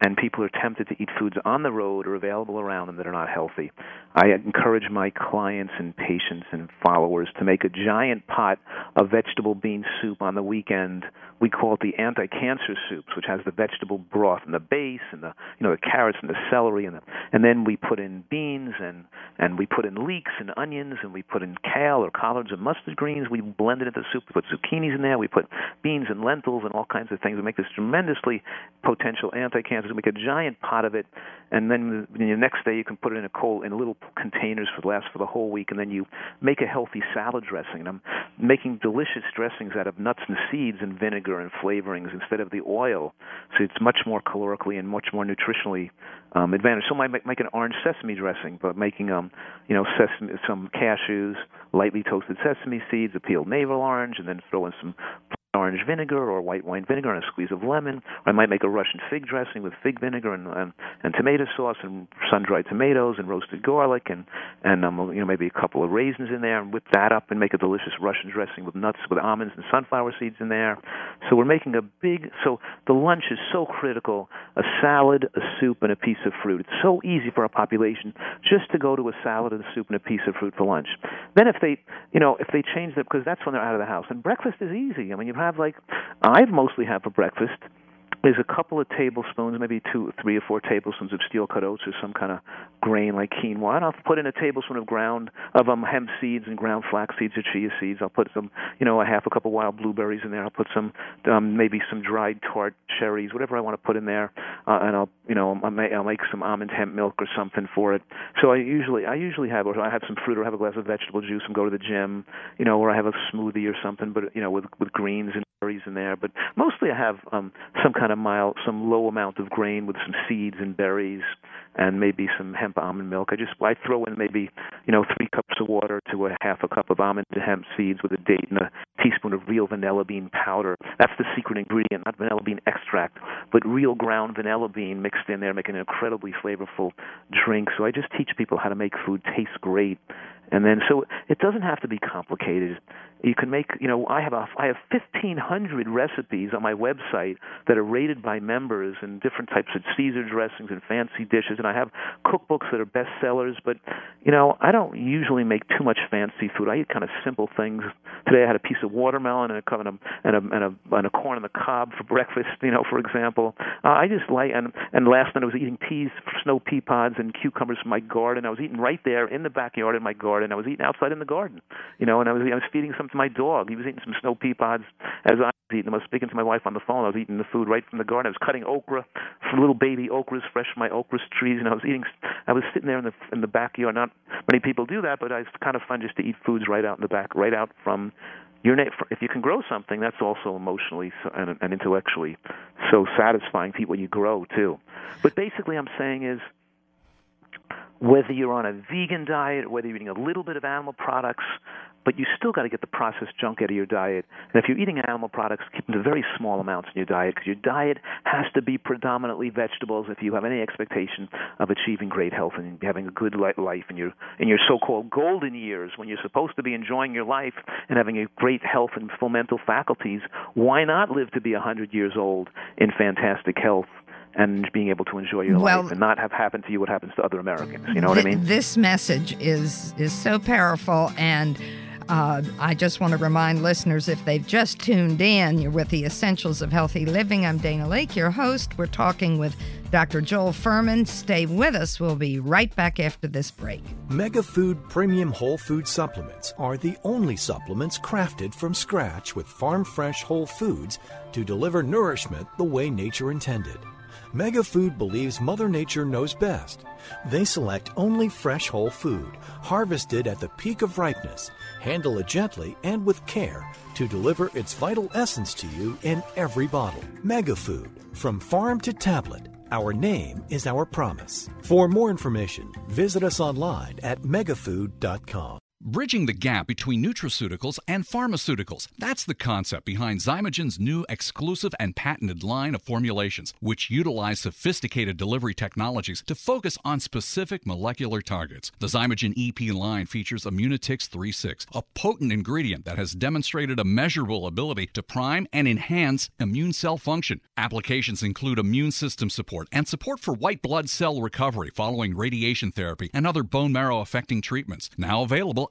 and people are tempted to eat foods on the road or available around them that are not healthy. I encourage my clients and patients and followers to make a giant pot of vegetable bean soup on the weekend. We call it the anti-cancer soups, which has the vegetable broth and the base and the you know the carrots and the celery and the, and then we put in beans and and we put in leeks and onions and we put in kale or collards and mustard greens. We blend it into the soup. We put zucchinis in there. We put beans and lentils and all kinds of things. We make this tremendously potential anti-cancer. We make a giant pot of it, and then the next day you can put it in a cold in little containers for the last for the whole week, and then you make a healthy salad dressing. And I'm making delicious dressings out of nuts and seeds and vinegar and flavorings instead of the oil, so it's much more calorically and much more nutritionally um, advantaged. So I might make, make an orange sesame dressing, but making um, you know, sesame, some cashews, lightly toasted sesame seeds, a peeled navel orange, and then throw in some orange vinegar or white wine vinegar and a squeeze of lemon. I might make a Russian fig dressing with fig vinegar and and, and tomato sauce and sun-dried tomatoes and roasted garlic and and um, you know maybe a couple of raisins in there and whip that up and make a delicious Russian dressing with nuts with almonds and sunflower seeds in there. So we're making a big so the lunch is so critical. A salad, a soup, and a piece of fruit. It's so easy for our population just to go to a salad and a soup and a piece of fruit for lunch. Then if they you know if they change that because that's when they're out of the house and breakfast is easy. I mean you have like I've mostly had for breakfast is a couple of tablespoons, maybe two, three or four tablespoons of steel cut oats or some kind of grain like quinoa. And I'll put in a tablespoon of ground of um, hemp seeds and ground flax seeds or chia seeds. I'll put some, you know, a half a cup of wild blueberries in there. I'll put some, um, maybe some dried tart cherries, whatever I want to put in there. Uh, and I'll, you know, I'll make, I'll make some almond hemp milk or something for it. So I usually, I usually have, or I have some fruit or have a glass of vegetable juice and go to the gym, you know, or I have a smoothie or something, but you know, with with greens and berries in there. But mostly I have um, some kind of mild, some low amount of grain with some seeds and berries, and maybe some hemp almond milk. I just I throw in maybe you know three cups of water to a half a cup of almond and hemp seeds with a date and a teaspoon of real vanilla bean powder. That's the secret ingredient, not vanilla bean extract, but real ground vanilla bean mixed in there, making an incredibly flavorful drink. So I just teach people how to make food taste great. And then, so it doesn't have to be complicated. You can make, you know, I have a, I have 1,500 recipes on my website that are rated by members and different types of Caesar dressings and fancy dishes. And I have cookbooks that are bestsellers. But, you know, I don't usually make too much fancy food. I eat kind of simple things. Today I had a piece of watermelon and a and a and a, and a, and a corn on the cob for breakfast. You know, for example, uh, I just like and and last night I was eating peas, snow pea pods, and cucumbers from my garden. I was eating right there in the backyard in my garden. I was eating outside in the garden. You know, and I was I was feeding some to my dog. He was eating some snow pea pods as I was eating. I was speaking to my wife on the phone. I was eating the food right from the garden. I was cutting okra, little baby okras fresh from my okra trees, and I was eating. I was sitting there in the in the backyard. Not many people do that, but it's kind of fun just to eat foods right out in the back, right out from your na- if you can grow something, that's also emotionally and, and intellectually so satisfying to eat what you grow too. But basically, I'm saying is whether you're on a vegan diet, whether you're eating a little bit of animal products, but you still got to get the processed junk out of your diet. And if you're eating animal products, keep them to very small amounts in your diet because your diet has to be predominantly vegetables if you have any expectation of achieving great health and having a good life in your in your so-called golden years when you're supposed to be enjoying your life and having a great health and full mental faculties. Why not live to be 100 years old in fantastic health? and being able to enjoy your well, life and not have happen to you what happens to other Americans. You know th- what I mean? This message is is so powerful and uh, I just want to remind listeners if they've just tuned in, you're with the Essentials of Healthy Living. I'm Dana Laake, your host. We're talking with Dr. Joel Fuhrman. Stay with us. We'll be right back after this break. Mega Food Premium Whole Food Supplements are the only supplements crafted from scratch with farm fresh whole foods to deliver nourishment the way nature intended. MegaFood believes Mother Nature knows best. They select only fresh whole food, harvested at the peak of ripeness, handle it gently and with care to deliver its vital essence to you in every bottle. MegaFood, from farm to tablet. Our name is our promise. For more information, visit us online at megafood.com. Bridging the gap between nutraceuticals and pharmaceuticals. That's the concept behind Xymogen's new exclusive and patented line of formulations, which utilize sophisticated delivery technologies to focus on specific molecular targets. The Zymogen EP line features Immunotix 36, a potent ingredient that has demonstrated a measurable ability to prime and enhance immune cell function. Applications include immune system support and support for white blood cell recovery following radiation therapy and other bone marrow affecting treatments. Now available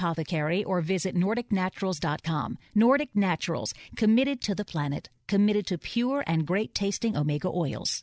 Apothecary or visit NordicNaturals.com. Nordic Naturals, committed to the planet, committed to pure and great tasting omega oils.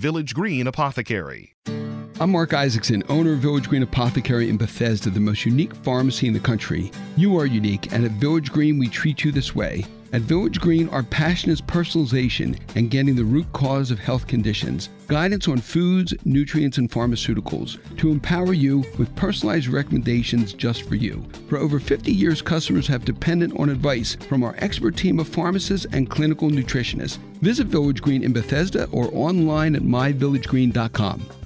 Village Green Apothecary. I'm Mark Isaacson, owner of Village Green Apothecary in Bethesda, the most unique pharmacy in the country. You are unique, and at Village Green, we treat you this way. At Village Green, our passion is personalization and getting the root cause of health conditions, guidance on foods, nutrients, and pharmaceuticals to empower you with personalized recommendations just for you. For over 50 years, customers have depended on advice from our expert team of pharmacists and clinical nutritionists. Visit Village Green in Bethesda or online at myvillagegreen.com.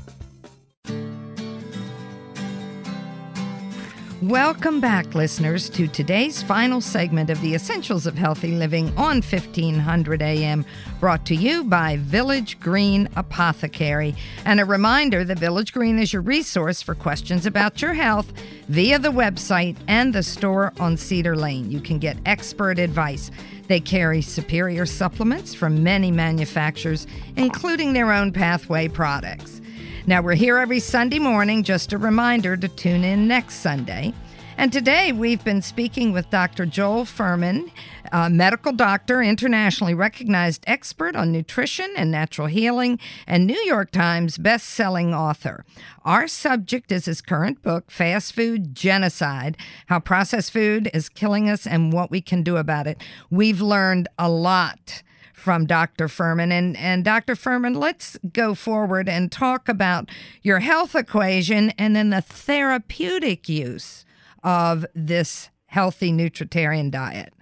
Welcome back, listeners, to today's final segment of the Essentials of Healthy Living on 1500 AM, brought to you by Village Green Apothecary. And a reminder the Village Green is your resource for questions about your health via the website and the store on Cedar Lane. You can get expert advice. They carry superior supplements from many manufacturers, including their own pathway products. Now, we're here every Sunday morning. Just a reminder to tune in next Sunday. And today we've been speaking with Dr. Joel Fuhrman, a medical doctor, internationally recognized expert on nutrition and natural healing, and New York Times best-selling author. Our subject is his current book, Fast Food Genocide: How Processed Food is Killing Us and What We Can Do About It. We've learned a lot from Dr. Fuhrman. And, and Dr. Fuhrman, let's go forward and talk about your health equation and then the therapeutic use of this healthy nutritarian diet.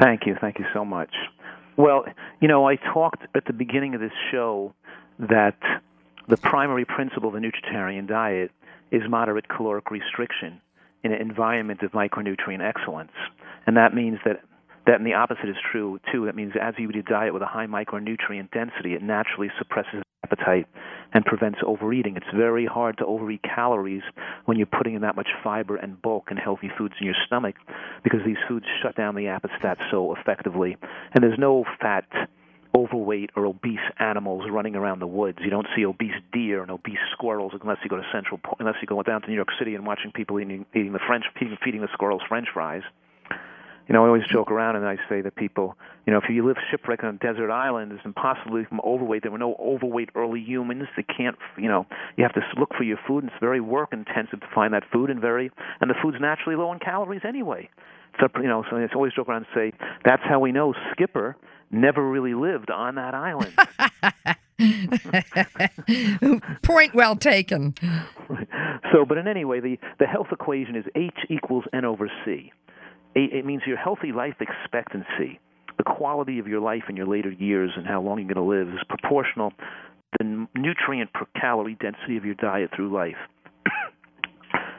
Thank you. Thank you so much. Well, you know, I talked at the beginning of this show that the primary principle of the nutritarian diet is moderate caloric restriction in an environment of micronutrient excellence. And that means that that and the opposite is true too. That means as you eat a diet with a high micronutrient density, it naturally suppresses appetite and prevents overeating. It's very hard to overeat calories when you're putting in that much fiber and bulk and healthy foods in your stomach because these foods shut down the appetite so effectively. And there's no fat overweight or obese animals running around the woods. You don't see obese deer and obese squirrels unless you go to Central, unless you go down to New York City and watching people eating, eating the French, feeding the squirrels French fries you know, I always joke around and I say that people, you know, if you live shipwrecked on a desert island, it's impossible to become overweight. There were no overweight early humans. They can't, you know, you have to look for your food, and it's very work intensive to find that food, and very, and the food's naturally low in calories anyway. So, you know, so I always joke around and say that's how we know Skipper never really lived on that island. Point well taken. So, but in any way, the the health equation is H equals N over C it means your healthy life expectancy, the quality of your life in your later years and how long you're going to live is proportional to the nutrient per calorie density of your diet through life.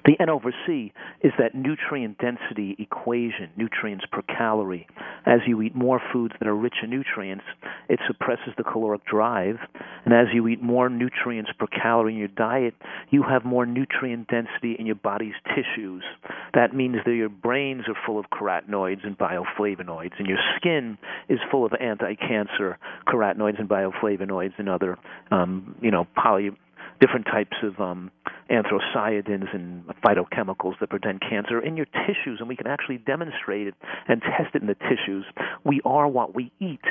The N over C is that nutrient density equation, nutrients per calorie. As you eat more foods that are rich in nutrients, it suppresses the caloric drive. And as you eat more nutrients per calorie in your diet, you have more nutrient density in your body's tissues. That means that your brains are full of carotenoids and bioflavonoids, and your skin is full of anti-cancer carotenoids and bioflavonoids and other, um, you know, poly different types of um, anthocyanins and phytochemicals that prevent cancer in your tissues, and we can actually demonstrate it and test it in the tissues. We are what we eat,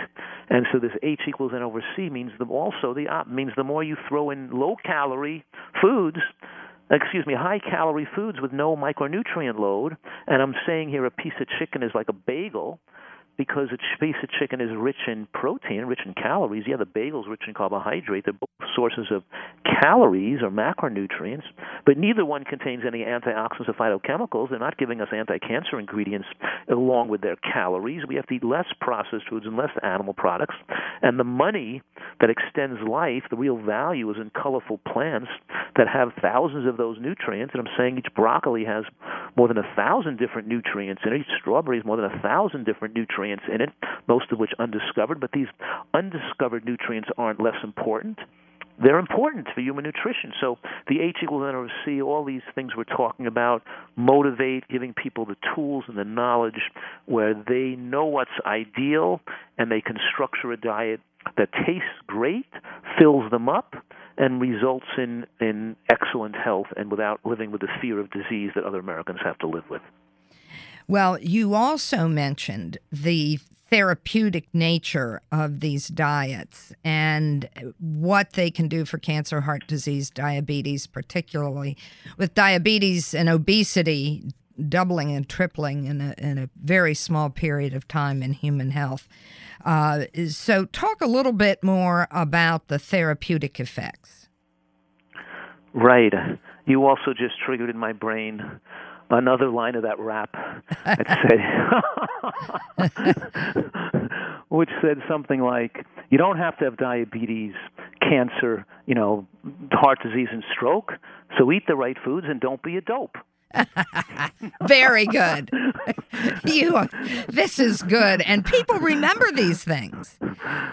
and so this H equals N over C means the, also the op means the more you throw in low calorie foods excuse me, high calorie foods with no micronutrient load. And I'm saying here a piece of chicken is like a bagel because a piece of chicken is rich in protein, rich in calories. Yeah, the bagel's rich in carbohydrate. They're both sources of calories or macronutrients, but neither one contains any antioxidants or phytochemicals. They're not giving us anti-cancer ingredients along with their calories. We have to eat less processed foods and less animal products. And the money that extends life, the real value is in colorful plants that have thousands of those nutrients. And I'm saying each broccoli has more than a thousand different nutrients, and each strawberry has more than a thousand different nutrients nutrients in it, most of which undiscovered, but these undiscovered nutrients aren't less important. They're important for human nutrition. So the H equals N over C, all these things we're talking about, motivate, giving people the tools and the knowledge where they know what's ideal and they can structure a diet that tastes great, fills them up, and results in, in excellent health and without living with the fear of disease that other Americans have to live with. Well, you also mentioned the therapeutic nature of these diets and what they can do for cancer, heart disease, diabetes, particularly with diabetes and obesity doubling and tripling in a, in a very small period of time in human health. Uh, so, talk a little bit more about the therapeutic effects. Right. You also just triggered in my brain another line of that rap said, which said something like, "You don't have to have diabetes, cancer, you know, heart disease, and stroke. So eat the right foods and don't be a dope." Very good. you this is good and people remember these things.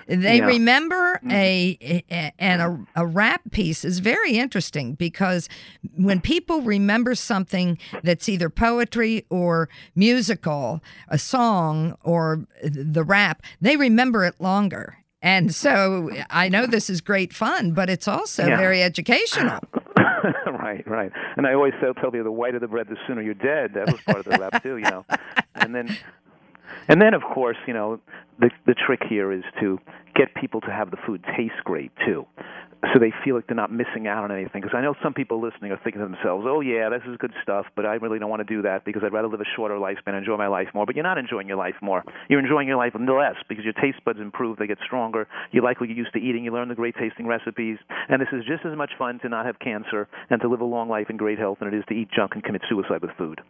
They yeah. remember mm-hmm. a, a and a, a rap piece is very interesting because when people remember something that's either poetry or musical, a song or the rap, they remember it longer. And so I know this is great fun, but it's also yeah. very educational. Right, right. And I always tell, tell you the whiter the bread, the sooner you're dead. That was part of the rap too, you know. And then, and then of course, you know, the the trick here is to get people to have the food taste great too so they feel like they're not missing out on anything. Because I know some people listening are thinking to themselves, "Oh yeah, this is good stuff," but I really don't want to do that because I'd rather live a shorter lifespan, enjoy my life more. But you're not enjoying your life more. You're enjoying your life less because your taste buds improve, they get stronger. You like what you're used to eating. You learn the great tasting recipes, and this is just as much fun to not have cancer and to live a long life in great health than it is to eat junk and commit suicide with food.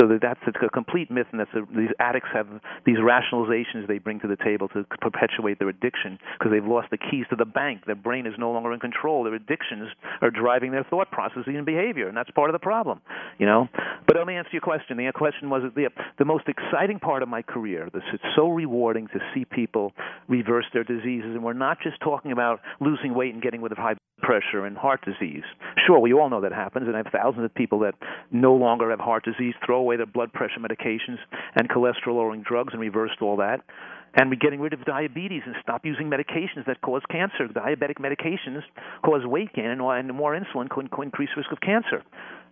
So that that's a complete myth, and that's a, these addicts have these rationalizations they bring to the table to perpetuate their addiction because they've lost the keys to the bank. Their brain is no longer in control. Their addictions are driving their thought processes and behavior, and that's part of the problem. You know. But let me answer your question. The question was the the most exciting part of my career. This it's so rewarding to see people reverse their diseases, and we're not just talking about losing weight and getting rid of high blood pressure and heart disease. Sure, we all know that happens, and I have thousands of people that no longer have heart disease, throw away their blood pressure medications and cholesterol lowering drugs, and reversed all that and we're getting rid of diabetes and stop using medications that cause cancer. Diabetic medications cause weight gain, and more insulin can, increase risk of cancer.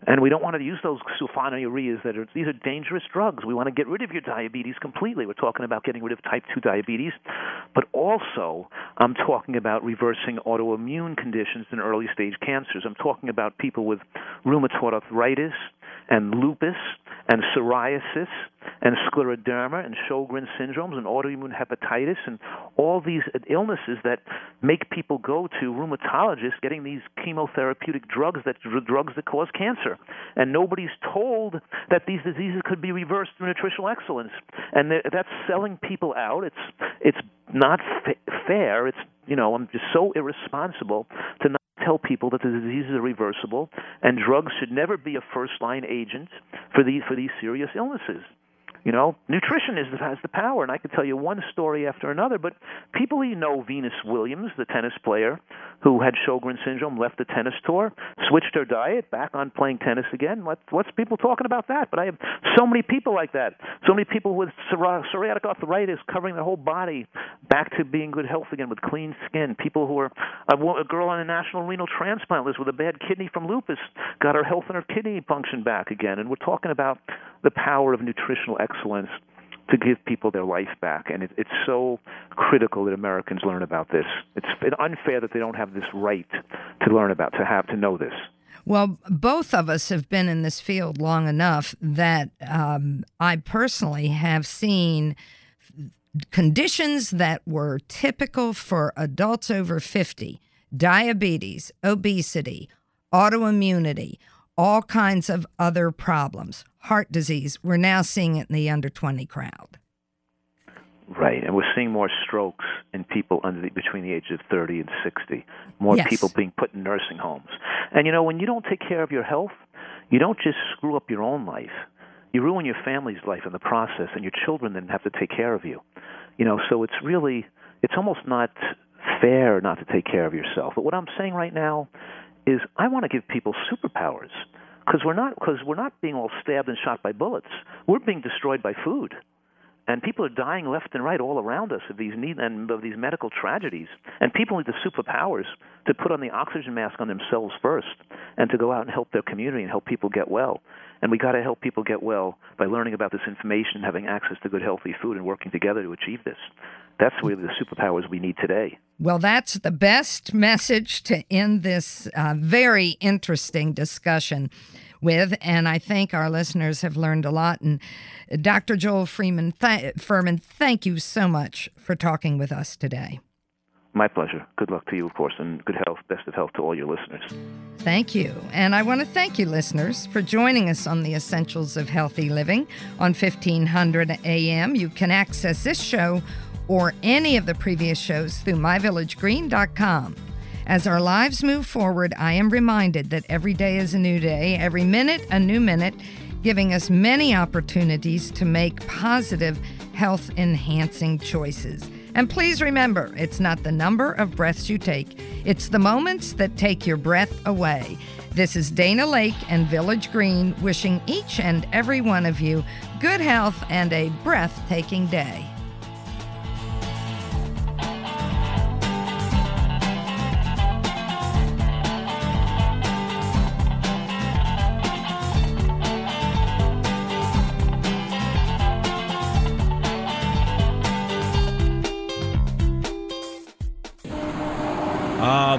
And we don't want to use those sulfonylureas that are these are dangerous drugs. We want to get rid of your diabetes completely. We're talking about getting rid of type 2 diabetes, but also I'm talking about reversing autoimmune conditions and early stage cancers. I'm talking about people with rheumatoid arthritis, and lupus and psoriasis and scleroderma and Sjogren's syndromes and autoimmune hepatitis and all these illnesses that make people go to rheumatologists getting these chemotherapeutic drugs that drugs that cause cancer and nobody's told that these diseases could be reversed through nutritional excellence. And that's selling people out. It's it's not fair. It's you know I'm just so irresponsible to not tell people that the diseases are reversible and drugs should never be a first line agent for these for these serious illnesses. You know, nutrition is has the power, and I could tell you one story after another. But people you know, Venus Williams, the tennis player who had Sjogren's syndrome, left the tennis tour, switched her diet, back on playing tennis again. What, what's people talking about that? But I have so many people like that. So many people with psoriatic arthritis covering their whole body back to being good health again with clean skin. People who are a, a girl on a national renal transplant list with a bad kidney from lupus got her health and her kidney function back again. And we're talking about the power of nutritional excellence to give people their life back. And it, it's so critical that Americans learn about this. It's unfair that they don't have this right to learn about, to have to know this. Well, both of us have been in this field long enough that um, I personally have seen conditions that were typical for adults over 50 diabetes, obesity, autoimmunity, all kinds of other problems heart disease. We're now seeing it in the under 20 crowd. Right, and we're seeing more strokes in people under the, between the ages of 30 and 60. More yes. people being put in nursing homes. And you know, when you don't take care of your health, you don't just screw up your own life. You ruin your family's life in the process, and your children then have to take care of you. You know, so it's really, it's almost not fair not to take care of yourself. But what I'm saying right now is, I want to give people superpowers because we're not because we're not being all stabbed and shot by bullets. We're being destroyed by food, and people are dying left and right all around us of these need and of these medical tragedies. And people need the superpowers to put on the oxygen mask on themselves first, and to go out and help their community and help people get well. And we got to help people get well by learning about this information, having access to good, healthy food, and working together to achieve this. That's really the superpowers we need today. Well, that's the best message to end this uh, very interesting discussion with. And I think our listeners have learned a lot. And Dr. Joel Freeman, th- Fuhrman, thank you so much for talking with us today. My pleasure. Good luck to you, of course, and good health, best of health to all your listeners. Thank you. And I want to thank you, listeners, for joining us on the Essentials of Healthy Living on 1500 AM. You can access this show or any of the previous shows through myvillagegreen.com. As our lives move forward, I am reminded that every day is a new day, every minute a new minute, giving us many opportunities to make positive, health enhancing choices. And please remember, it's not the number of breaths you take, it's the moments that take your breath away. This is Dana Laake and Village Green wishing each and every one of you good health and a breathtaking day.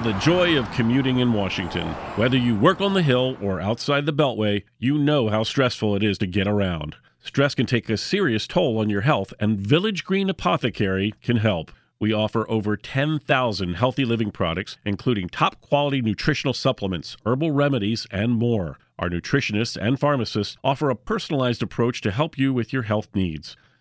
The joy of commuting in Washington. Whether you work on the Hill or outside the Beltway, you know how stressful it is to get around. Stress can take a serious toll on your health, and Village Green Apothecary can help. We offer over 10,000 healthy living products, including top quality nutritional supplements, herbal remedies, and more. Our nutritionists and pharmacists offer a personalized approach to help you with your health needs.